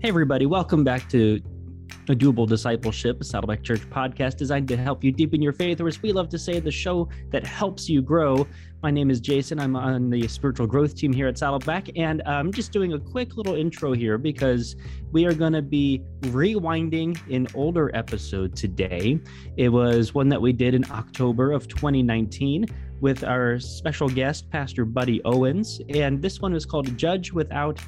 Hey, everybody, welcome back to a Doable Discipleship, a Saddleback Church podcast designed to help you deepen your faith, or as we love to say, the show that helps you grow. My name is Jason. I'm on the spiritual growth team here at Saddleback, and uh, I'm just doing a quick little intro here because we are going to be rewinding an older episode today. It was one that we did in October of 2019 with our special guest, Pastor Buddy Owens, and this one is called Judge Without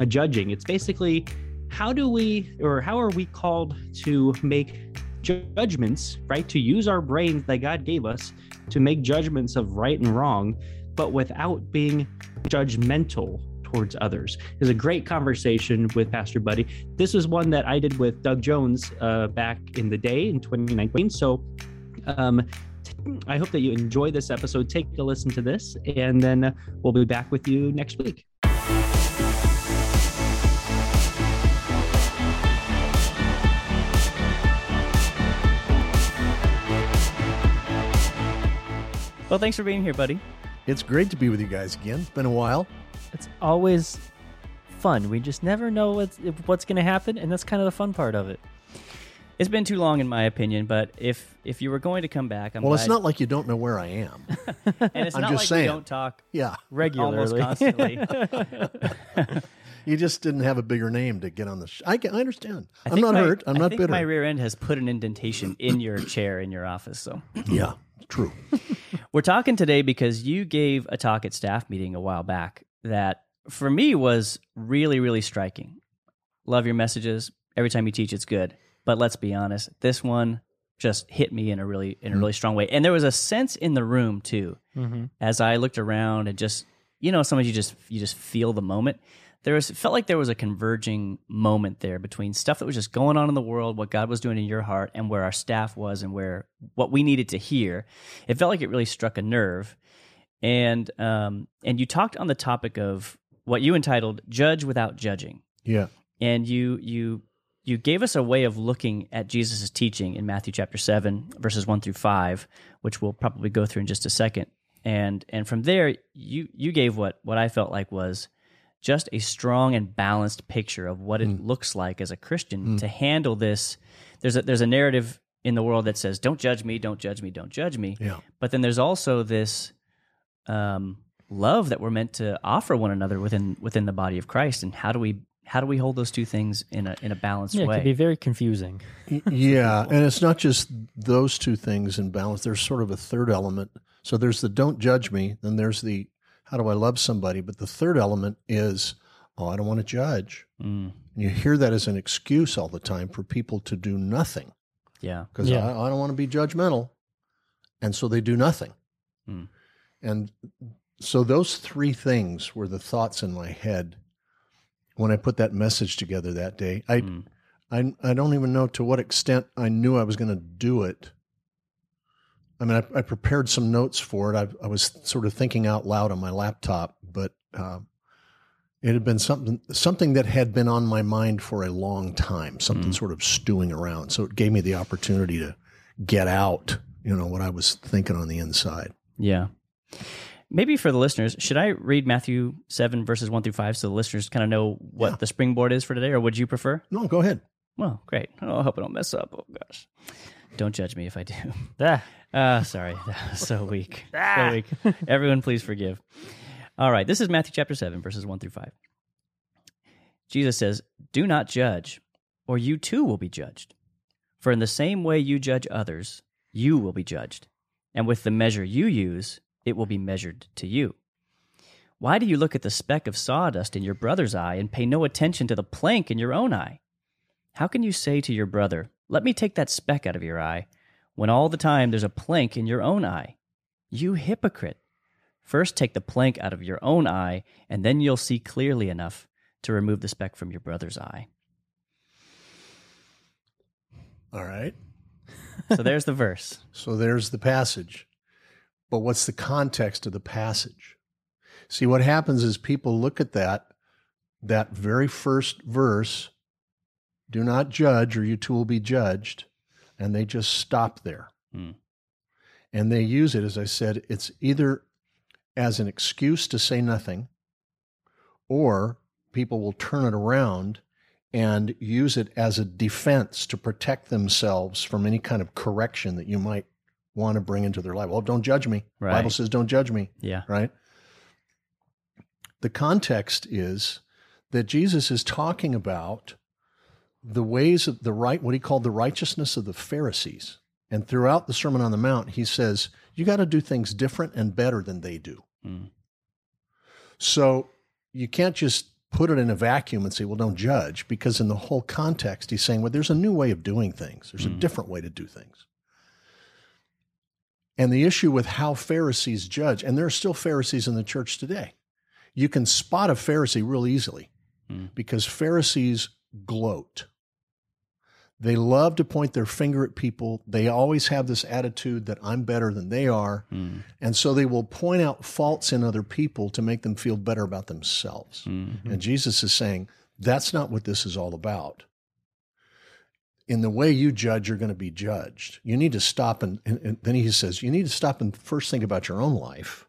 a Judging. It's basically how do we or how are we called to make judgments right to use our brains that god gave us to make judgments of right and wrong but without being judgmental towards others is a great conversation with pastor buddy this was one that i did with doug jones uh, back in the day in 2019 so um, I hope that you enjoy this episode. Take a listen to this, and then we'll be back with you next week. Well, thanks for being here, buddy. It's great to be with you guys again. It's been a while. It's always fun. We just never know what's what's going to happen, and that's kind of the fun part of it. It's been too long, in my opinion. But if if you were going to come back, I'm well, glad. it's not like you don't know where I am. and it's I'm not just like saying. we don't talk yeah, regularly, almost constantly. you just didn't have a bigger name to get on the. Sh- I, can, I understand. I I'm think not my- hurt. I'm I not think bitter. My rear end has put an indentation in your chair in your office. So yeah, true. we're talking today because you gave a talk at staff meeting a while back that for me was really really striking. Love your messages. Every time you teach, it's good. But let's be honest, this one just hit me in a really in a really strong way. And there was a sense in the room too, Mm-hmm. as I looked around and just you know, sometimes you just you just feel the moment. There was it felt like there was a converging moment there between stuff that was just going on in the world, what God was doing in your heart, and where our staff was, and where what we needed to hear. It felt like it really struck a nerve, and um, and you talked on the topic of what you entitled "Judge Without Judging." Yeah, and you you you gave us a way of looking at Jesus' teaching in Matthew chapter seven, verses one through five, which we'll probably go through in just a second. And and from there, you you gave what what I felt like was just a strong and balanced picture of what it looks like as a Christian to handle this. There's a there's a narrative in the world that says, "Don't judge me, don't judge me, don't judge me." yeah, But then there's also this um, love that we're meant to offer one another within within the body of Christ. And how do we how do we hold those two things in a in a balanced Yeah, it way? can be very confusing. Yeah. And it's not just those two things in balance. There's sort of a third element. So there's the don't judge me. Then there's the how do I love somebody. But the third element is oh, I don't want to judge. Mm, And you hear that as an excuse all the time for people to do nothing. yeah. because Yeah. I, I don't want to be judgmental. And so they do nothing. Hmm. And so those three things were the thoughts in my head when I put that message together that day. I, Mm. I, I don't even know to what extent I knew I was going to do it. I mean, I, I prepared some notes for it. I, I was sort of thinking out loud on my laptop, but uh, it had been something something that had been on my mind for a long time, something Mm. sort of stewing around. So it gave me the opportunity to get out, you know, what I was thinking on the inside. Yeah. Maybe for the listeners, should I read Matthew seven verses one through five so the listeners kind of know what Yeah. the springboard is for today, or would you prefer? No, go ahead. Well, great. Oh, I hope I don't mess up. Oh gosh, don't judge me if I do. Ah, Ah, sorry. That was so weak. So weak. Everyone, please forgive. All right. This is Matthew chapter 7, verses 1 through 5. Jesus says, Do not judge, or you too will be judged. For in the same way you judge others, you will be judged. And with the measure you use, it will be measured to you. Why do you look at the speck of sawdust in your brother's eye and pay no attention to the plank in your own eye? How can you say to your brother, Let me take that speck out of your eye, when all the time there's a plank in your own eye? You hypocrite! First take the plank out of your own eye, and then you'll see clearly enough to remove the speck from your brother's eye. All right. So there's the verse. So there's the passage. But what's the context of the passage? See, what happens is people look at that, that very first verse, do not judge or you too will be judged, and they just stop there. Hmm. And they use it, as I said, it's either as an excuse to say nothing, or people will turn it around and use it as a defense to protect themselves from any kind of correction that you might want to bring into their life. Well, don't judge me. Right. Bible says don't judge me, Yeah. right? The context is that Jesus is talking about the ways of the right, what he called the righteousness of the Pharisees. And throughout the Sermon on the Mount, he says, you got to do things different and better than they do. Mm. So you can't just put it in a vacuum and say, well, don't judge, because in the whole context, he's saying, well, there's a new way of doing things, there's a Mm. different way to do things. And the issue with how Pharisees judge, and there are still Pharisees in the church today, you can spot a Pharisee real easily Mm. because Pharisees gloat. They love to point their finger at people. They always have this attitude that I'm better than they are. Mm. And so they will point out faults in other people to make them feel better about themselves. Mm. And Jesus is saying, that's not what this is all about. In the way you judge, you're going to be judged. You need to stop and, and, and then he says, you need to stop and first think about your own life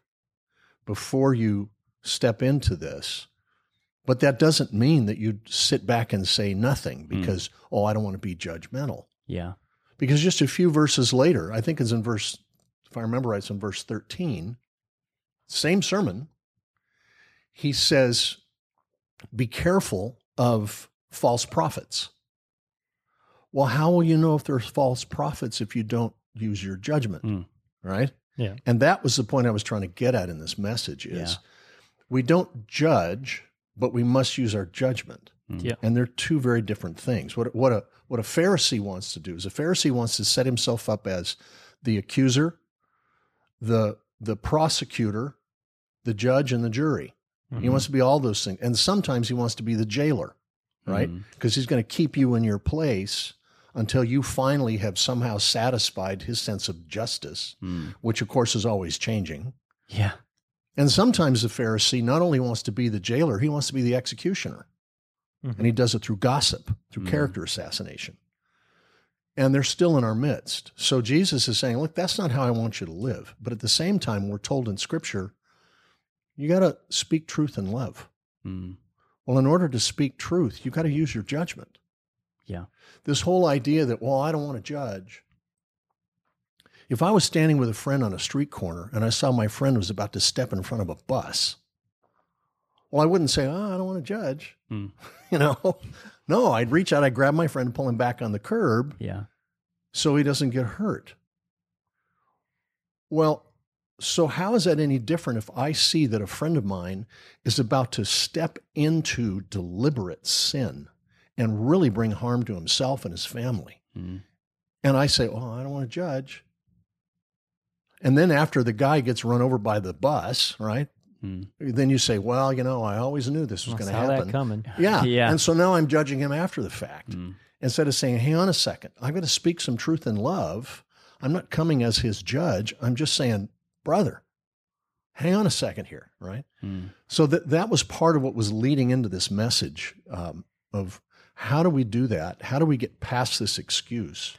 before you step into this. But that doesn't mean that you sit back and say nothing because, oh, I don't want to be judgmental. Yeah. Because just a few verses later, I think it's in verse, if I remember right, it's in verse 13, same sermon, he says, Be careful of false prophets. Well, how will you know if there's false prophets if you don't use your judgment? Hmm. Right? Yeah. And that was the point I was trying to get at in this message is Yeah. we don't judge, but we must use our judgment. Mm. Yeah. And they're two very different things. What what a what a Pharisee wants to do is a Pharisee wants to set himself up as the accuser, the the prosecutor, the judge, and the jury. He Mhm. wants to be all those things. And sometimes he wants to be the jailer, right? Mm. Because he's going to keep you in your place until you finally have somehow satisfied his sense of justice, Mm. which of course is always changing. Yeah. And sometimes the Pharisee not only wants to be the jailer, he wants to be the executioner. Mhm. And he does it through gossip, through Mhm. character assassination. And they're still in our midst. So Jesus is saying, look, that's not how I want you to live. But at the same time, we're told in Scripture, you got to speak truth in love. Mm. Well, in order to speak truth, you got to use your judgment. Yeah. This whole idea that, well, I don't want to judge. If I was standing with a friend on a street corner and I saw my friend was about to step in front of a bus, well, I wouldn't say, oh, I don't want to judge. Hmm. You know, no, I'd reach out, I'd grab my friend and pull him back on the curb Yeah. so he doesn't get hurt. Well, so how is that any different if I see that a friend of mine is about to step into deliberate sin and really bring harm to himself and his family? Mm. And I say, Oh, I don't want to judge. And then after the guy gets run over by the bus, right? Mm. Then you say, Well, you know, I always knew this was I going to saw happen. that coming. Yeah. Yeah. And so now I'm judging him after the fact Mm. instead of saying, hang on a second, I'm going to speak some truth in love. I'm not coming as his judge. I'm just saying, brother, hang on a second here, right? Mm. So that, that was part of what was leading into this message um, of how do we do that? How do we get past this excuse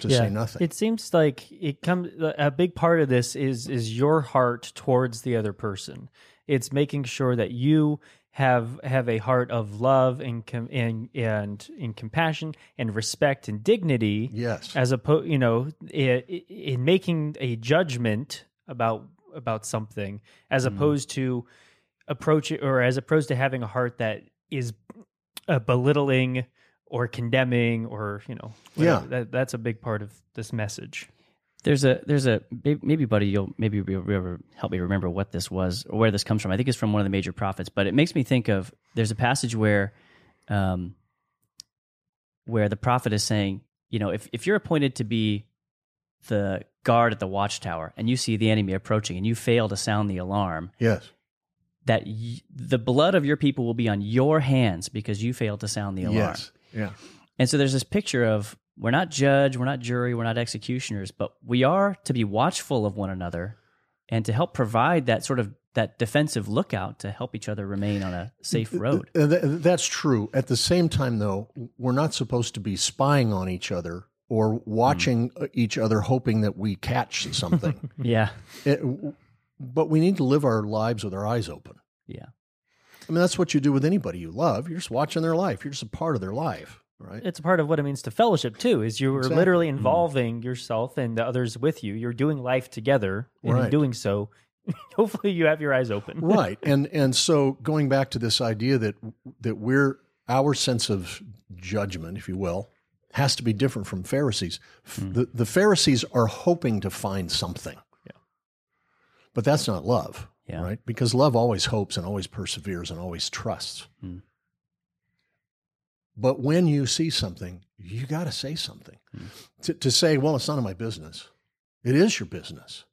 to Yeah. say nothing? It seems like it comes. A big part of this is is your heart towards the other person. It's making sure that you have have a heart of love and com- and and in compassion and respect and dignity, yes. as opposed, you know, in, in making a judgment about about something, as Mm. opposed to approach it, or as opposed to having a heart that is uh, belittling or condemning, or you know, Yeah. that, that's a big part of this message. There's a there's a maybe buddy you'll maybe you'll be able to help me remember what this was or where this comes from. I think it's from one of the major prophets, but it makes me think of there's a passage where um where the prophet is saying, you know, if if you're appointed to be the guard at the watchtower and you see the enemy approaching and you fail to sound the alarm, yes. That y- the blood of your people will be on your hands because you failed to sound the alarm. Yes. Yeah. And so there's this picture of we're not judge, we're not jury, we're not executioners, but we are to be watchful of one another and to help provide that sort of that defensive lookout to help each other remain on a safe road. Uh, That's true. At the same time, though, we're not supposed to be spying on each other or watching uh each other, hoping that we catch something. Yeah. It- but we need to live our lives with our eyes open. Yeah. I mean, that's what you do with anybody you love. You're just watching their life. You're just a part of their life, right? It's a part of what it means to fellowship too. Is you're Exactly. literally mm. involving yourself and the others with you. You're doing life together, and in doing so, hopefully you have your eyes open. right. And and so going back to this idea that that we're our sense of judgment, if you will, has to be different from Pharisees. F- mm. The the Pharisees are hoping to find something. But that's not love. Yeah. Right? Because love always hopes and always perseveres and always trusts. Hmm. But when you see something, you got to say something. Hmm. To, to say, well, it's none of my business. It is your business.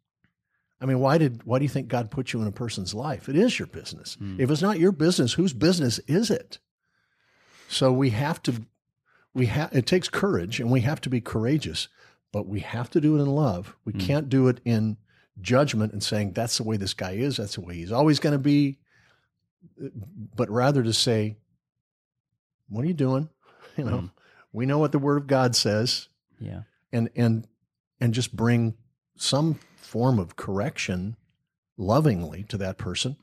I mean, why did why do you think God put you in a person's life? It is your business. Hmm. If it's not your business, whose business is it? So we have to we have it takes courage and we have to be courageous, but we have to do it in love. We Hmm. can't do it in judgment and saying that's the way this guy is, that's the way he's always going to be, but rather to say, what are you doing? You know, Hmm. we know what the word of God says Yeah. and and and just bring some form of correction lovingly to that person.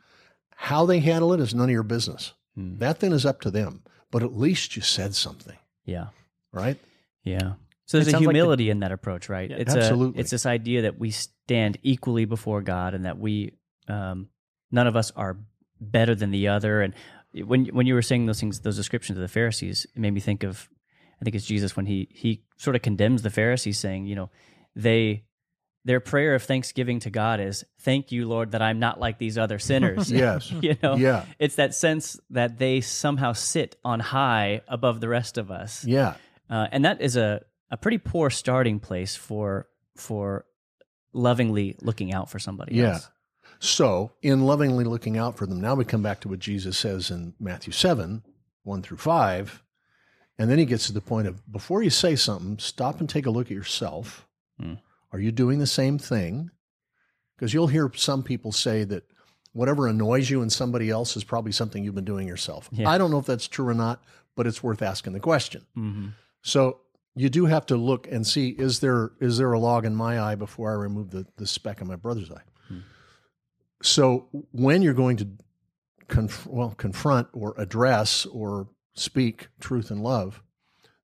How they handle it is none of your business. Hmm. That then is up to them. But at least you said something, Yeah. right? Yeah. So there's It a sounds like the- humility in that approach, right? Yeah. it's Absolutely. A, it's this idea that we stand equally before God and that we, um, none of us are better than the other. And when when you were saying those things, those descriptions of the Pharisees, it made me think of, I think it's Jesus when he he sort of condemns the Pharisees, saying, you know, they their prayer of thanksgiving to God is, "Thank you, Lord, that I'm not like these other sinners." Yes. you know, Yeah. it's that sense that they somehow sit on high above the rest of us Yeah. uh, and that is a, a pretty poor starting place for for lovingly looking out for somebody Yeah. else. So, in lovingly looking out for them, now we come back to what Jesus says in Matthew 7 1 through 5. And then he gets to the point of before you say something, stop and take a look at yourself. Hmm. Are you doing the same thing? Because you'll hear some people say that whatever annoys you in somebody else is probably something you've been doing yourself. Yeah. I don't know if that's true or not, but it's worth asking the question. Mm-hmm. So you do have to look and see is there is there a log in my eye before I remove the, the speck in my brother's eye. Hmm. So when you're going to conf- well confront or address or speak truth and love,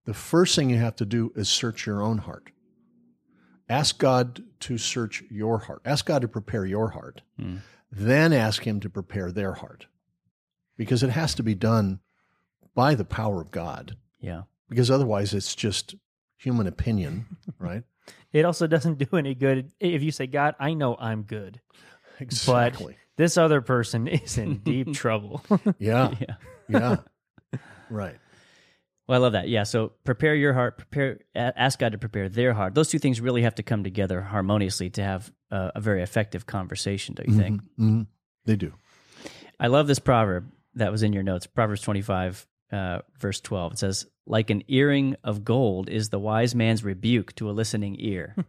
the first thing you have to do is search your own heart. Ask God to search your heart. Ask God to prepare your heart. Hmm. Then ask Him to prepare their heart, because it has to be done by the power of God Yeah. Because otherwise it's just human opinion, right? It also doesn't do any good if you say, God, I know I'm good. Exactly. This other person is in deep trouble. yeah, Yeah. yeah, right. Well, I love that. Yeah. So prepare your heart. Prepare. Ask God to prepare their heart. Those two things really have to come together harmoniously to have a, a very effective conversation. Don't you think? Mhm, mhm. They do. I love this proverb that was in your notes. Proverbs twenty-five, uh, verse twelve. It says, "Like an earring of gold is the wise man's rebuke to a listening ear."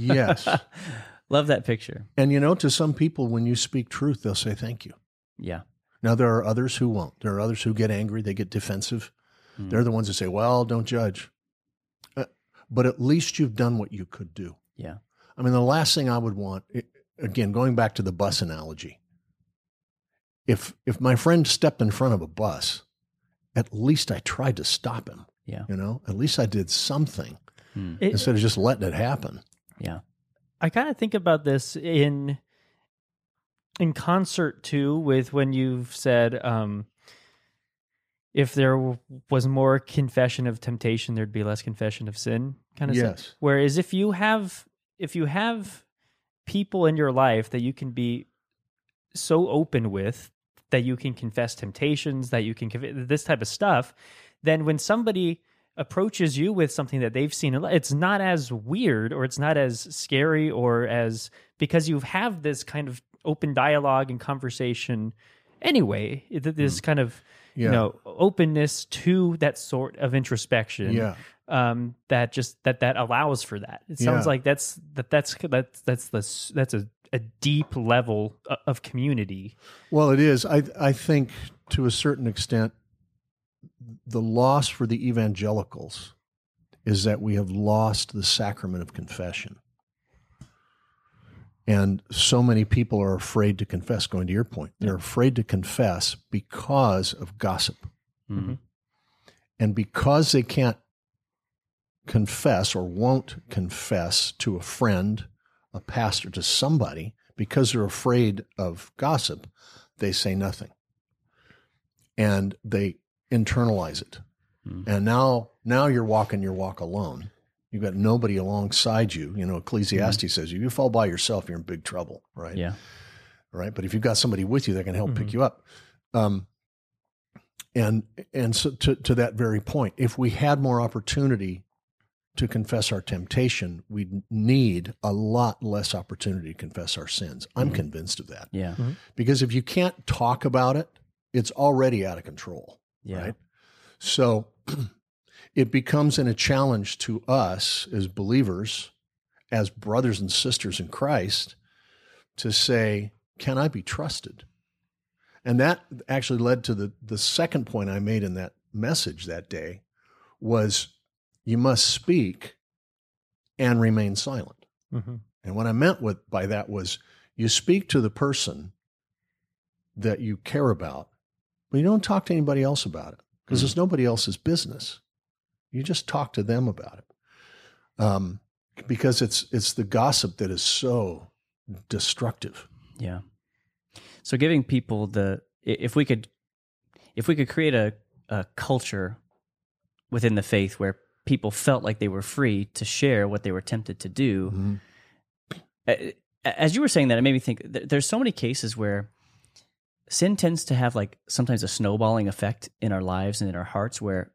Yes. love that picture. and you know, to some people, when you speak truth, they'll say thank you. Yeah. Now, there are others who won't. There are others who get angry, they get defensive. Hmm. They're the ones that say, well, don't judge. Uh, but at least you've done what you could do. Yeah. I mean, the last thing I would want, again, going back to the bus analogy, if if my friend stepped in front of a bus, at least I tried to stop him. Yeah. You know, at least I did something Hmm. It- instead of just letting it happen. Yeah. I kind of think about this in in concert too with when you've said um, if there was more confession of temptation, there'd be less confession of sin. Kind of. Yes. Whereas if you have if you have people in your life that you can be so open with that you can confess temptations, that you can conf- this type of stuff, then when somebody approaches you with something that they've seen, it's not as weird or it's not as scary or as because you have this kind of open dialogue and conversation anyway. th- This mm. kind of Yeah. you know openness to that sort of introspection Yeah. Um that just that that allows for that it sounds Yeah. like that's that that's that's that's the that's a, a deep level of community Well, it is. I I think to a certain extent, the loss for the evangelicals is that we have lost the sacrament of confession. And so many people are afraid to confess, going to your point. They're afraid to confess because of gossip. Mhm. And because they can't confess or won't confess to a friend, a pastor, to somebody, because they're afraid of gossip, they say nothing. And they internalize it. Mhm. And now now you're walking your walk alone. You've got nobody alongside you. You know, Ecclesiastes says if you fall by yourself, you're in big trouble, right? Yeah. right? But if you've got somebody with you that can help pick Mhm. you up, um, and and so to to that very point, if we had more opportunity to confess our temptation, we'd need a lot less opportunity to confess our sins. I'm Mhm. convinced of that Yeah. because if you can't talk about it, it's already out of control Yeah. right? So it becomes in a challenge to us as believers, as brothers and sisters in Christ, to say, can I be trusted? And that actually led to the, the second point I made in that message that day was you must speak and remain silent. Mhm. And what I meant with by that was you speak to the person that you care about, but you don't talk to anybody else about it because Mhm. it's nobody else's business. You just talk to them about it, um, because it's it's the gossip that is so destructive. Yeah. So giving people the if we could if we could create a, a culture within the faith where people felt like they were free to share what they were tempted to do. Mhm. As you were saying that, it made me think th- there's so many cases where sin tends to have like sometimes a snowballing effect in our lives and in our hearts where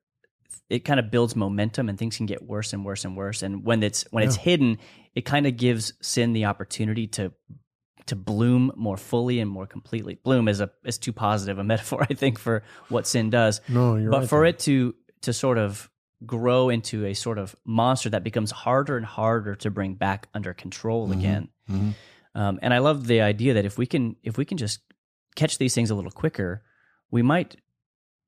it kind of builds momentum and things can get worse and worse and worse. And when it's when it's hidden, it kind of gives sin the opportunity to to bloom more fully and more completely. Bloom is a is too positive a metaphor, I think, for what sin does. No, you're but right for there. it to to sort of grow into a sort of monster that becomes harder and harder to bring back under control Mhm. again. Mhm. Um, and I love the idea that if we can if we can just catch these things a little quicker, we might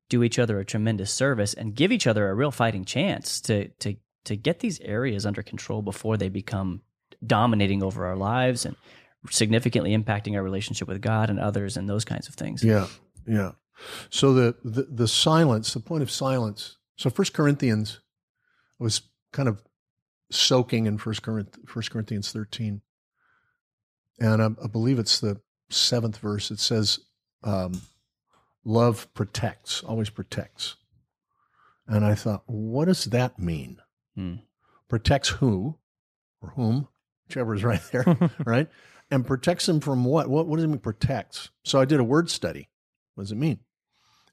do each other a tremendous service and give each other a real fighting chance to to to get these areas under control before they become dominating over our lives and significantly impacting our relationship with God and others and those kinds of things. Yeah, yeah. So the, the the silence, the point of silence. So First Corinthians I was kind of soaking in First First Corinthians thirteen, and I, I believe it's the seventh verse. It says, um, "Love protects, always protects." And I thought, what does that mean? Hmm. Protects who or whom, whichever is right there, right? And protects them from what? What, what does it mean protects? So I did a word study. What does it mean?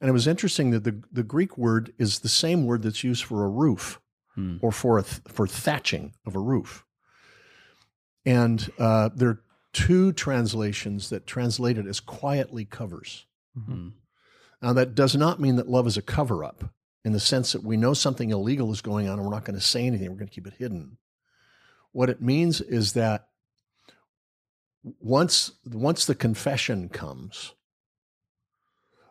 And it was interesting that the, the Greek word is the same word that's used for a roof Hmm. or for a th- for thatching of a roof. And uh, there are two translations that translate it as quietly covers. Hmm. Now, that does not mean that love is a cover up in the sense that we know something illegal is going on and we're not going to say anything, we're going to keep it hidden. What it means is that once, once the confession comes,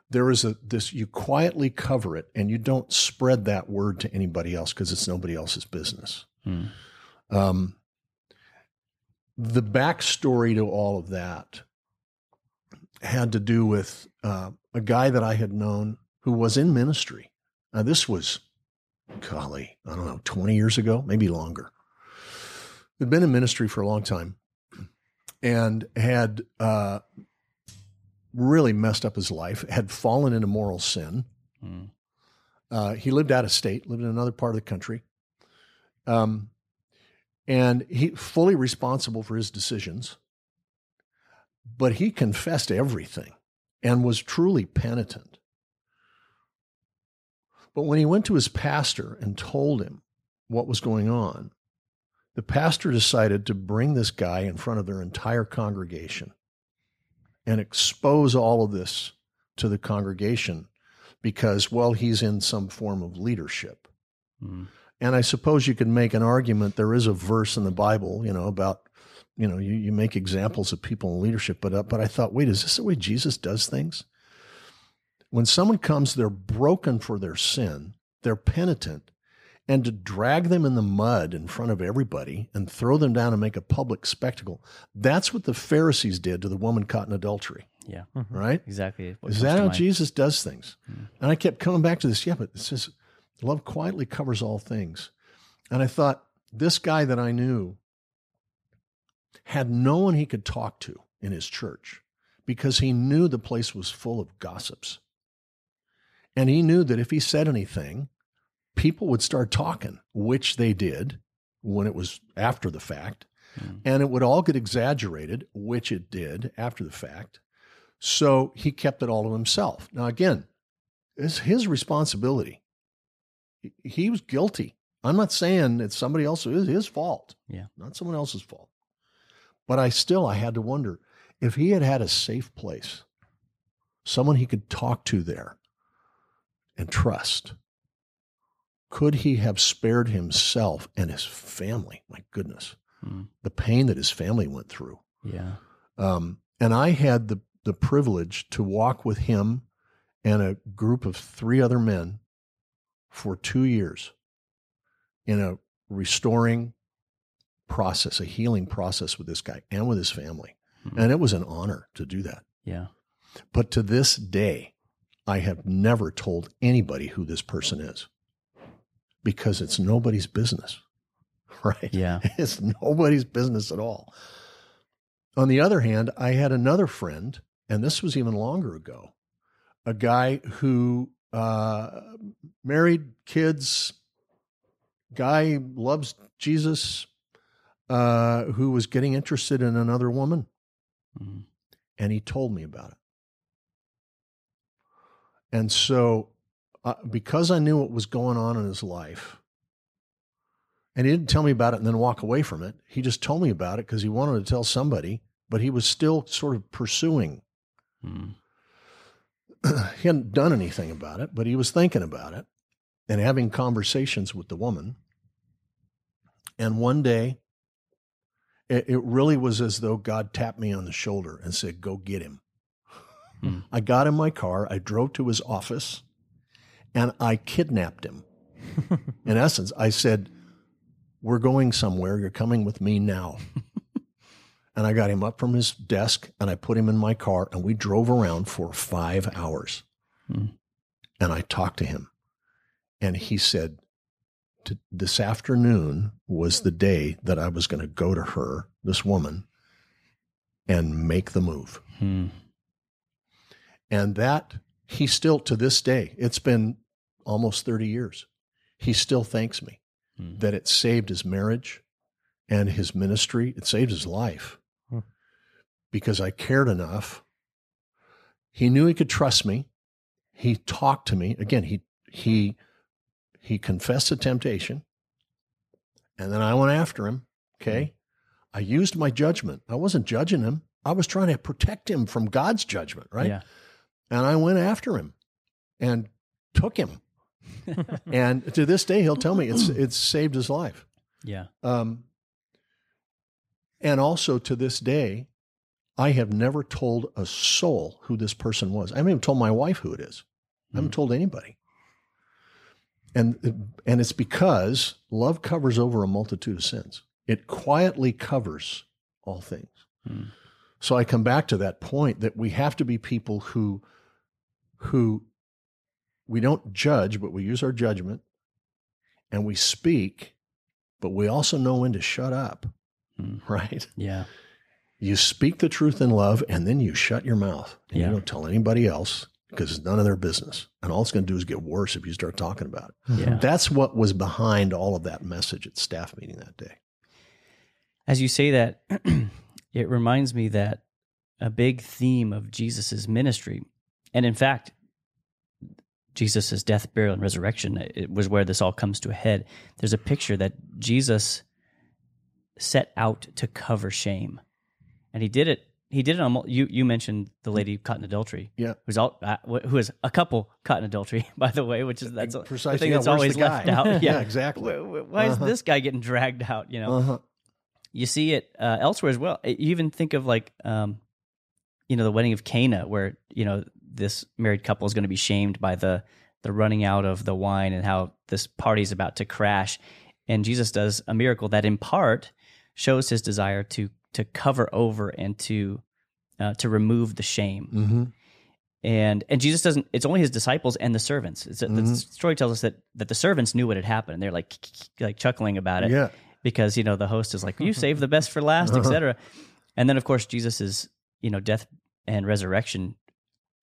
there is a this you quietly cover it and you don't spread that word to anybody else because it's nobody else's business. Hmm. Um, the backstory to all of that had to do with uh, a guy that I had known who was in ministry. Now, this was, golly, I don't know, 20 years ago, maybe longer. Had been in ministry for a long time and had uh, really messed up his life, had fallen into moral sin. Hmm. Uh, he lived out of state, lived in another part of the country. Um, and he fully responsible for his decisions. But he confessed everything and was truly penitent. But when he went to his pastor and told him what was going on, the pastor decided to bring this guy in front of their entire congregation and expose all of this to the congregation because, well, he's in some form of leadership. Hmm. And I suppose you could make an argument. There is a verse in the Bible, you know, about, you know, you, you make examples of people in leadership. But, uh, but I thought, wait, is this the way Jesus does things? When someone comes, they're broken for their sin, they're penitent, and to drag them in the mud in front of everybody and throw them down and make a public spectacle. That's what the Pharisees did to the woman caught in adultery, Yeah. right? Exactly. what Is comes that how mind. Jesus does things? Hmm. And I kept coming back to this. Yeah, but it says love quietly covers all things. And I thought this guy that I knew had no one he could talk to in his church because he knew the place was full of gossips. And he knew that if he said anything, people would start talking, which they did when it was after the fact. Hmm. And it would all get exaggerated, which it did after the fact. So he kept it all to himself. Now, again, it's his responsibility. He- He was guilty. I'm not saying it's somebody else. It his fault. Yeah. Not someone else's fault. But I still, I had to wonder if he had had a safe place, someone he could talk to there and trust, could he have spared himself and his family? My goodness, Hmm. the pain that his family went through. Yeah. Um, and I had the the privilege to walk with him and a group of three other men for two years in a restoring process, a healing process with this guy and with his family. Hmm. And it was an honor to do that. Yeah. But to this day, I have never told anybody who this person is because it's nobody's business, right? Yeah. It's nobody's business at all. On the other hand, I had another friend, and this was even longer ago, a guy who uh, married kids, guy loves Jesus, uh, who was getting interested in another woman, Hmm. and he told me about it. And so, uh, because I knew what was going on in his life, and he didn't tell me about it and then walk away from it. He just told me about it because he wanted to tell somebody, but he was still sort of pursuing. Hmm. he hadn't done anything about it, but he was thinking about it and having conversations with the woman. And one day, it, it really was as though God tapped me on the shoulder and said, Go get him. Hmm. I got in my car, I drove to his office, and I kidnapped him. in essence, I said, We're going somewhere. You're coming with me now. and I got him up from his desk and I put him in my car and we drove around for five hours. Hmm. And I talked to him. And he said, This afternoon was the day that I was going to go to her, this woman, and make the move. Hmm. And that he still, to this day, it's been almost 30 years. He still thanks me Hmm. that it saved his marriage and his ministry. It saved his life Hmm. because I cared enough. He knew he could trust me. He talked to me. Again, he, he, he confessed the temptation and then I went after him. Okay. I used my judgment. I wasn't judging him. I was trying to protect him from God's judgment, right? Yeah. And I went after him and took him. and to this day, he'll tell me it's it's saved his life. Yeah. Um, and also to this day, I have never told a soul who this person was. I haven't even told my wife who it is. I haven't Mm. told anybody. And and it's because love covers over a multitude of sins. It quietly covers all things. Hmm. So I come back to that point that we have to be people who who we don't judge, but we use our judgment and we speak, but we also know when to shut up, Hmm. right? Yeah. You speak the truth in love and then you shut your mouth and Yeah. you don't tell anybody else because it's none of their business. And all it's going to do is get worse if you start talking about it. Yeah. That's what was behind all of that message at staff meeting that day. As you say that, it reminds me that a big theme of Jesus' ministry, and in fact, Jesus' death, burial, and resurrection it was where this all comes to a head. There's a picture that Jesus set out to cover shame, and he did it. He did it on. You you mentioned the lady caught in adultery. Yeah. who's all uh, who is a couple caught in adultery, by the way, which is that's a- the Precisely. thing Yeah, that's always left out. yeah, Yeah, exactly. Wh- wh- Why is Uh-huh. this guy getting dragged out? You know, Uh-huh. you see it uh, elsewhere as well. You even think of like, um, you know, the wedding of Cana, where you know this married couple is going to be shamed by the the running out of the wine and how this party's about to crash. And Jesus does a miracle that, in part, shows his desire to to cover over and to uh, to remove the shame. Mm-hmm. And and Jesus doesn't. It's only his disciples and the servants. It's, The Mhm. story tells us that that the servants knew what had happened. and They're like like chuckling about it Yeah. because you know the host is like, "You saved the best for last," Uh-huh. etc. And then of course Jesus' is you know death and resurrection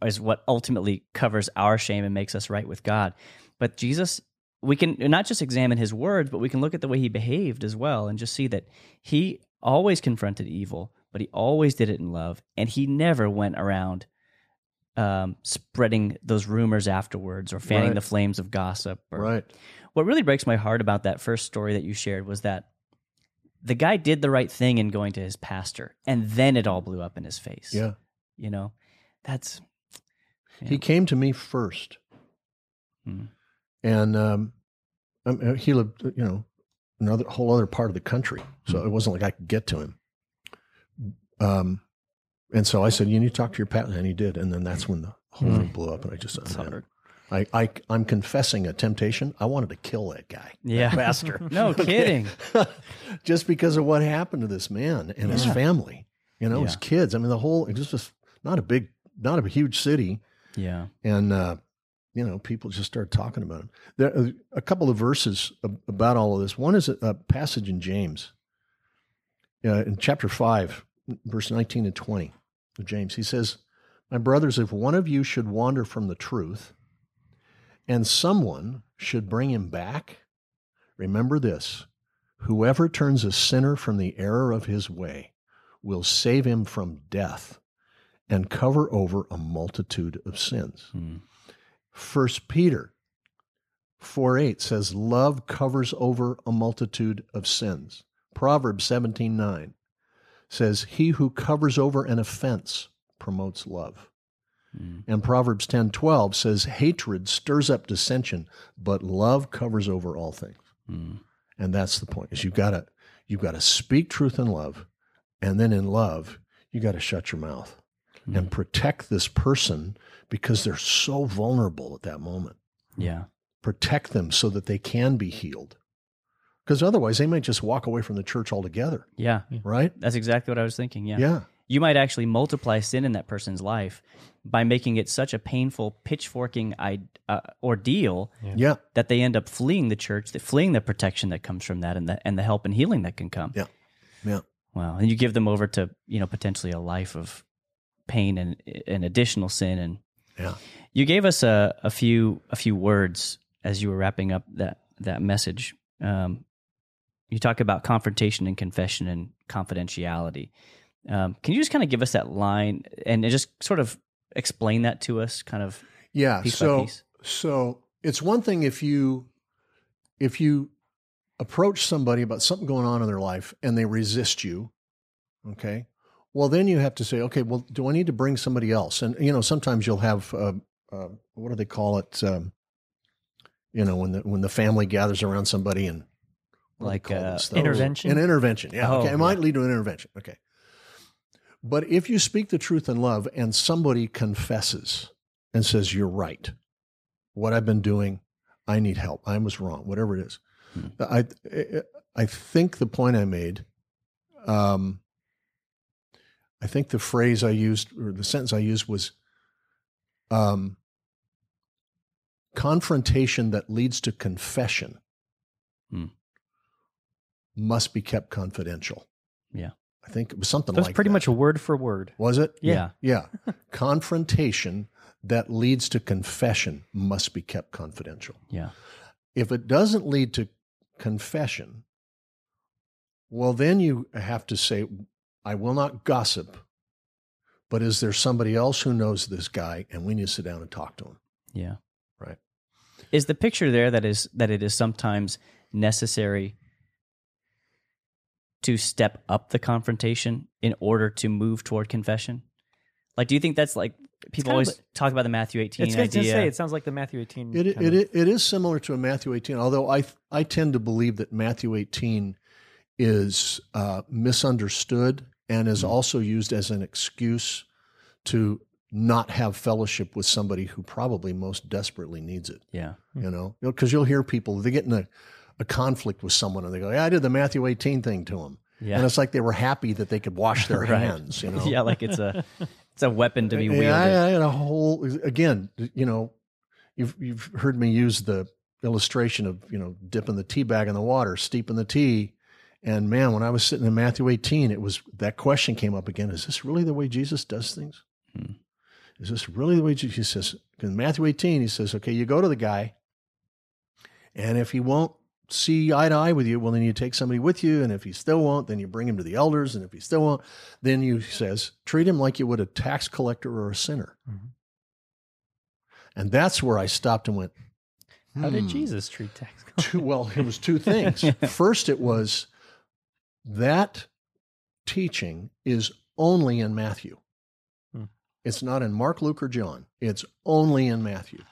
is what ultimately covers our shame and makes us right with God. But Jesus, we can not just examine his words, but we can look at the way he behaved as well and just see that he always confronted evil, but he always did it in love, and he never went around um, spreading those rumors afterwards or fanning Right. the flames of gossip. Or, Right. what really breaks my heart about that first story that you shared was that the guy did the right thing in going to his pastor, and then it all blew up in his face. Yeah. You know, that's He came to me first. Hmm. And um, um, uh, he lived, you know, another whole other part of the country. So Hmm. it wasn't like I could get to him. Um, and so I said, "You need to talk to your pastor," and he did. And then that's when the whole Hmm. thing blew up. And I just, It's. I, I, I'm confessing a temptation. I wanted to kill that guy, Yeah. that pastor. No Okay? kidding. just because of what happened to this man and his family, you know, his kids. I mean, the whole, it was just not a big, not a huge city Yeah. and uh, you know people just start talking about him. There are a couple of verses about all of this. One is a, a passage in James, uh, in chapter five, verse nineteen and twenty of James. He says, "My brothers, if one of you should wander from the truth, and someone should bring him back, remember this: whoever turns a sinner from the error of his way will save him from death." And cover over a multitude of sins. Hmm. First Peter 4 8 says, Love covers over a multitude of sins. Proverbs seventeen nine says, He who covers over an offense promotes love. Hmm. And Proverbs ten twelve says, Hatred stirs up dissension, but love covers over all things. Hmm. And that's the point, is you've got to you've got to speak truth in love, and then in love, you got to shut your mouth Hmm. and protect this person because they're so vulnerable at that moment Yeah. protect them so that they can be healed. Because otherwise, they might just walk away from the church altogether, Yeah. right? That's exactly what I was thinking. Yeah. Yeah. You might actually multiply sin in that person's life by making it such a painful, pitchforking I- uh, ordeal Yeah. that they end up fleeing the church, that fleeing the protection that comes from that, and the and the help and healing that can come. Yeah. Yeah. Wow. And you give them over to you know potentially a life of pain and and additional sin. And Yeah. you gave us a, a few a few words as you were wrapping up that that message. Um, you talk about confrontation and confession and confidentiality. Um, can you just kind of give us that line and just sort of explain that to us, kind of Yeah. so, so it's one thing if you, if you approach somebody about something going on in their life and they resist you, okay, well, then you have to say, okay, well, do I need to bring somebody else? And, you know, sometimes you'll have, uh, uh, what do they call it? Um, you know, when the, when the family gathers around somebody and, what do they Like, uh. Intervention? An intervention. Yeah. Oh, okay. It yeah. might lead to an intervention. Okay. But if you speak the truth in love and somebody confesses and says, You're right, what I've been doing, I need help, I was wrong, whatever it is. Hmm. I, I think the point I made, um, I think the phrase I used or the sentence I used was um, confrontation that leads to confession Hmm. must be kept confidential. Yeah. I think it was something like that. That's like pretty that. much a word for word. Was it? Yeah. Yeah. Confrontation that leads to confession must be kept confidential. Yeah. If it doesn't lead to confession, well, then you have to say, I will not gossip, but is there somebody else who knows this guy and we need to sit down and talk to him? Yeah. Right. Is the picture there that is that it is sometimes necessary to step up the confrontation in order to move toward confession? Like, do you think that's like people kind of always talk about the Matthew eighteen It's good to idea? say. It sounds like the Matthew 18. It, kind it, of- it is similar to a Matthew 18, although I, I tend to believe that Matthew 18 is uh, misunderstood and is Mhm. also used as an excuse to not have fellowship with somebody who probably most desperately needs it. Yeah. You know, because you'll hear people they get in a, a conflict with someone and they go, "Yeah, I did the Matthew 18 thing to him," Yeah. and it's like they were happy that they could wash their Right. hands. You know, Yeah, like it's a it's a weapon to be wielded. Yeah, I, I had a whole again. You know, you've you've heard me use the illustration of you know dipping the tea bag in the water, steeping the tea, and man, when I was sitting in Matthew 18, it was that question came up again: Is this really the way Jesus does things? Hmm. Is this really the way Jesus says? In Matthew 18, he says, "Okay, you go to the guy, and if he won't." See eye to eye with you, well, then you take somebody with you, and if he still won't, then you bring him to the elders, and if he still won't, then you says treat him like you would a tax collector or a sinner. Mhm. And that's where I stopped and went, How did hmm. Jesus treat tax Two, well, it was two things. First, it was that teaching is only in Matthew. Hmm. It's not in Mark, Luke, or John. It's only in Matthew.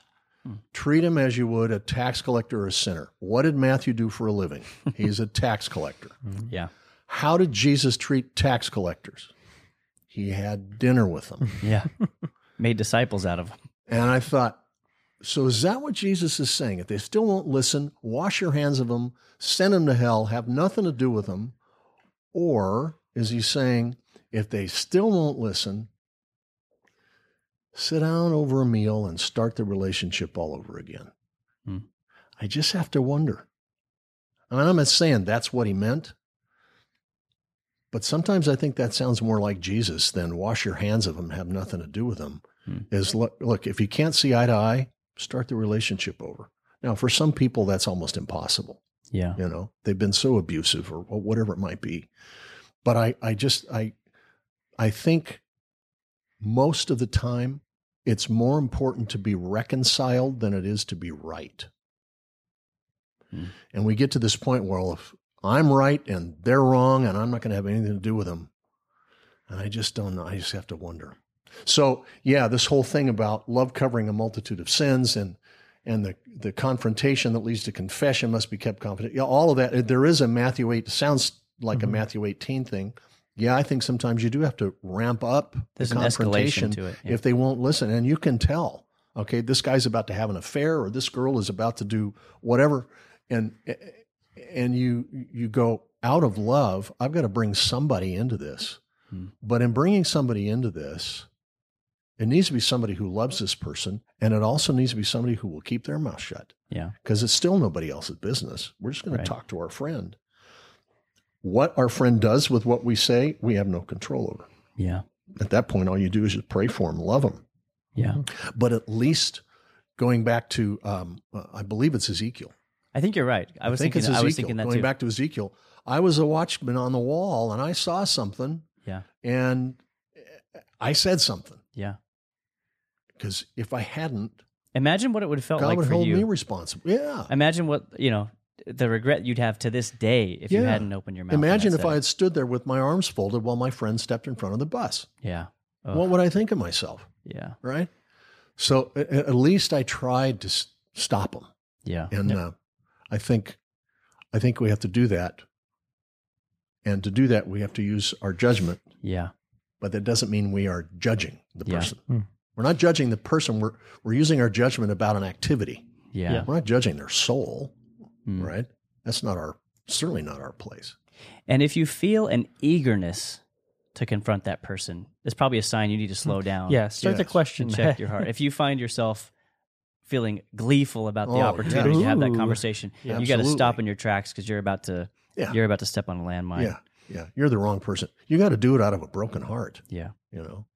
Hmm. Treat him as you would a tax collector or a sinner. What did Matthew do for a living? He's a tax collector. Yeah. How did Jesus treat tax collectors? He had dinner with them. Yeah. Made disciples out of them. And I thought, so is that what Jesus is saying? If they still won't listen, wash your hands of them, send them to hell, have nothing to do with them. Or is he saying, if they still won't listen, sit down over a meal and start the relationship all over again? Hmm. I just have to wonder. I mean, I'm not saying that's what he meant, but sometimes I think that sounds more like Jesus than wash your hands of them, have nothing to do with them is look, look, if you can't see eye to eye, start the relationship over. Now, for some people, that's almost impossible. Yeah. You know, they've been so abusive or whatever it might be. But I, I just, I, I think most of the time, it's more important to be reconciled than it is to be right. Hmm. And we get to this point where well, if I'm right and they're wrong, and I'm not going to have anything to do with them, and I just don't know. I just have to wonder. So yeah, this whole thing about love covering a multitude of sins and and the the confrontation that leads to confession must be kept confident. Yeah, all of that. There is a Matthew eight. Sounds like a Mhm. Matthew eighteen thing. Yeah, I think sometimes you do have to ramp up There's the confrontation to it. Yeah. if they won't listen, and you can tell. Okay, this guy's about to have an affair, or this girl is about to do whatever, and and you you go out of love. I've got to bring somebody into this, Hmm. but in bringing somebody into this, it needs to be somebody who loves this person, and it also needs to be somebody who will keep their mouth shut yeah. because it's still nobody else's business. We're just going Right. to talk to our friend. What our friend does with what we say, we have no control over. Yeah. At that point, all you do is just pray for him, love him. Yeah. But at least going back to, um, uh, I believe it's Ezekiel. I think you're right. I was think thinking it's Ezekiel. I was thinking that going too. back to Ezekiel, I was a watchman on the wall and I saw something Yeah. and I said something Yeah. Because if I hadn't, Imagine what it would have felt God like would for hold you. me responsible. Yeah. Imagine what, you know, the regret you'd have to this day if you Yeah. hadn't opened your mouth. in Imagine if I setting. had stood there with my arms folded while my friend stepped in front of the bus. Yeah. Ugh. What would I think of myself? yeah. Right. So a- at least I tried to s- stop him. Yeah. And uh, I think, I think we have to do that. And to do that, we have to use our judgment, Yeah. but that doesn't mean we are judging the Yeah. person. Hmm. We're not judging the person. We're we're using our judgment about an activity. Yeah. Yeah. We're not judging their soul, Mm. right? That's not our certainly not our place. And if you feel an eagerness to confront that person, it's probably a sign you need to slow down. Yeah, start the question. and check your heart. If you find yourself feeling gleeful about the Oh, opportunity yeah. to have that conversation, Yeah, you got to stop in your tracks because you're about to Yeah. you're about to step on a landmine. Yeah, yeah. You're the wrong person. You got to do it out of a broken heart. Yeah. You know,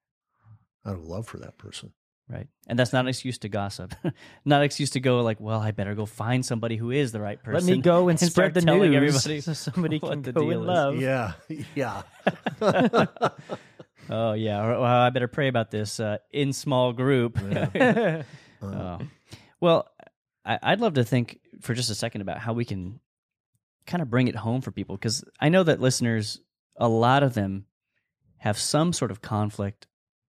out of love for that person. Right. And that's not an excuse to gossip. not an excuse to go like, well, I better go find somebody who is the right person. Let me go and, start spread the telling news everybody so somebody what can the go deal in love. Yeah, yeah. Oh yeah. Or, well, I better pray about this uh, in small group. Uh, Oh. Well, I, I'd love to think for just a second about how we can kind of bring it home for people because I know that listeners, a lot of them have some sort of conflict,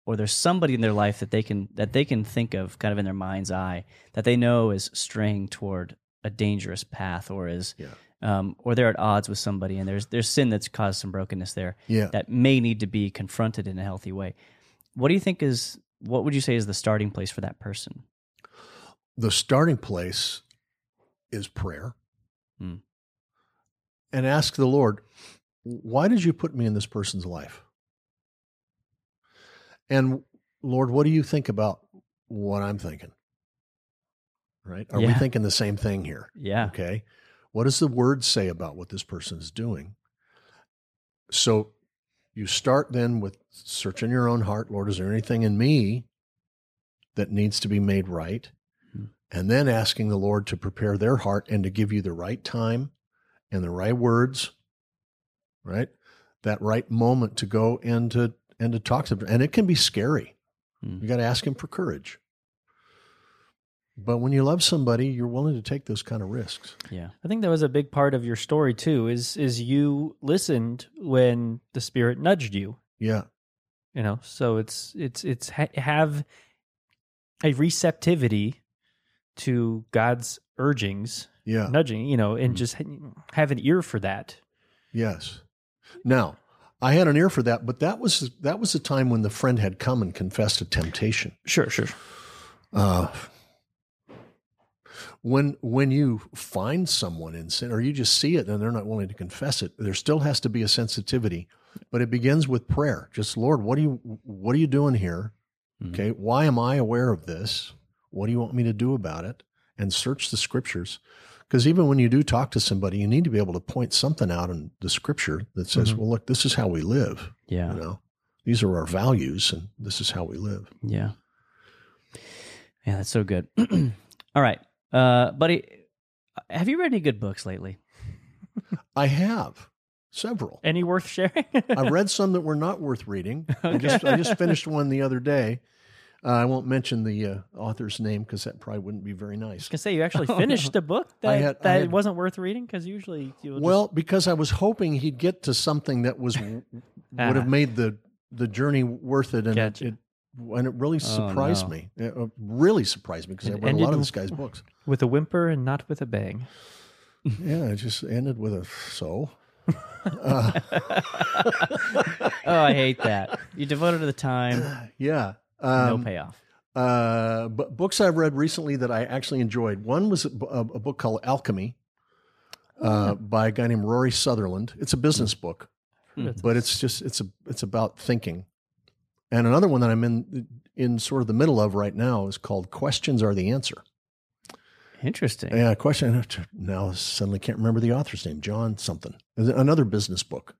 or there's somebody in their life that they can that they can think of, kind of in their mind's eye, that they know is straying toward a dangerous path, or is, Yeah. um, or they're at odds with somebody, and there's there's sin that's caused some brokenness there yeah. that may need to be confronted in a healthy way. What do you think is what would you say is the starting place for that person? The starting place is prayer. Hmm. And ask the Lord, why did you put me in this person's life? And Lord, what do you think about what I'm thinking? Right? Are we thinking the same thing here? Yeah. Okay. What does the word say about what this person is doing? So you start then with searching your own heart. Lord, is there anything in me that needs to be made right? Hmm. And then asking the Lord to prepare their heart and to give you the right time and the right words, right? That right moment to go and to and to talk to them. And it can be scary. Hmm. You got to ask him for courage. But when you love somebody, you're willing to take those kind of risks. Yeah. I think that was a big part of your story too. Is is you listened when the spirit nudged you. Yeah. You know, so it's it's it's ha- have a receptivity to God's urgings, Yeah. nudging. You know, and Mm. just ha- have an ear for that. Yes. Now, I had an ear for that, but that was that was a time when the friend had come and confessed a temptation. Sure, sure. Uh, when when you find someone in sin, or you just see it and they're not willing to confess it, there still has to be a sensitivity. But it begins with prayer. Just Lord, what are you what are you doing here? Mhm. Okay, why am I aware of this? What do you want me to do about it? And search the scriptures. Because even when you do talk to somebody, you need to be able to point something out in the scripture that says, Mhm. well, look, this is how we live. Yeah. You know, these are our values and this is how we live. Yeah. Yeah, that's so good. All right. Uh, buddy, have you read any good books lately? I have several. Any worth sharing? I've read some that were not worth reading. I just I just finished one the other day. Uh, I won't mention the uh, author's name because that probably wouldn't be very nice. can say you actually finished a book that, I had- I that had- wasn't worth reading because usually you Well, because I was hoping he'd get to something that was would have made the the journey worth it, and Gotcha. it, it and it really surprised no. me. It uh, really surprised me because I read a lot of this guy's books. with a whimper and not with a bang. Yeah, it just ended with a so. Uh, oh, I hate that. You devoted the time, yeah. No Um, payoff. Uh, but books I've read recently that I actually enjoyed. One was a, a, a book called Alchemy uh, by a guy named Rory Sutherland. It's a business book, Hmm. but it's just it's a it's about thinking. And another one that I'm in in sort of the middle of right now is called Questions Are the Answer. Interesting. Yeah, question. Now suddenly can't remember the author's name. John something. Another business book,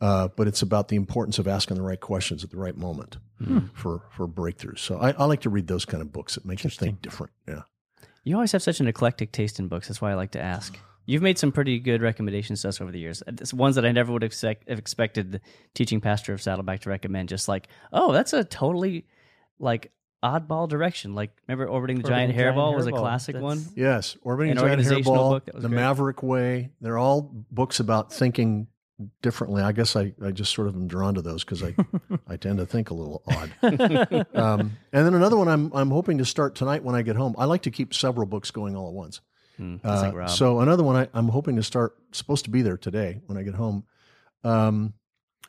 uh, but it's about the importance of asking the right questions at the right moment Hmm. for for breakthroughs. So I, I like to read those kind of books that make you think different. Yeah. You always have such an eclectic taste in books. That's why I like to ask. You've made some pretty good recommendations to us over the years. It's ones that I never would expect, have expected the teaching pastor of Saddleback to recommend. Just like, oh, that's a totally like oddball direction. Like, remember orbiting the Orbiting giant the Giant hairball was a classic That's- one. Yes, Orbiting An Giant Hairball, book The great. Maverick Way. They're all books about thinking differently. I guess I, I just sort of am drawn to those because I, I tend to think a little odd. Um, and then another one I'm I'm hoping to start tonight when I get home. I like to keep several books going all at once. Hmm, that's like Uh, so another one I, I'm hoping to start. Supposed to be there today when I get home. Um,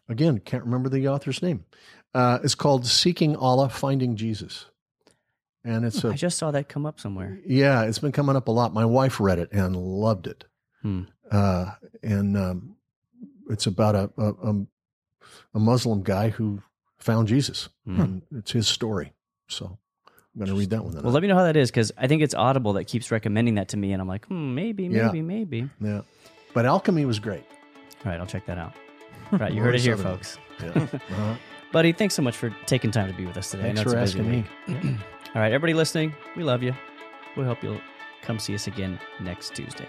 again, can't remember the author's name. Uh, it's called Seeking Allah, Finding Jesus, and it's a I just saw that come up somewhere. yeah, it's been coming up a lot. My wife read it and loved it. Hmm. Uh, and um, it's about a, a um, a Muslim guy who found Jesus, Hmm. and it's his story. So I'm going to read that one. Then. Well, let me know how that is because I think it's Audible that keeps recommending that to me, and I'm like, hmm, maybe, Yeah. maybe, maybe. yeah, but alchemy was great. All right, I'll check that out. All right, you heard it here, folks. Yeah. Uh-huh. Buddy, thanks so much for taking time to be with us today. I Thanks for it's a busy asking me. All right, everybody listening, we love you. We hope you'll come see us again next Tuesday.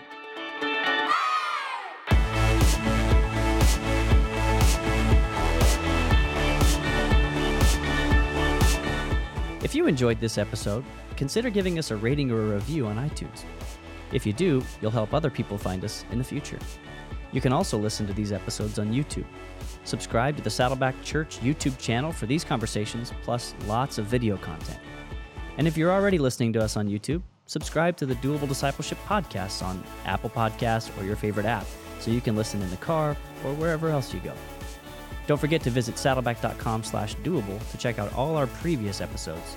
You enjoyed this episode, consider giving us a rating or a review on iTunes. If you do, you'll help other people find us in the future. You can also listen to these episodes on YouTube. Subscribe to the Saddleback Church YouTube channel for these conversations, plus lots of video content. And if you're already listening to us on YouTube, subscribe to the Doable Discipleship podcasts on Apple Podcasts or your favorite app so you can listen in the car or wherever else you go. Don't forget to visit saddleback.com slash doable to check out all our previous episodes.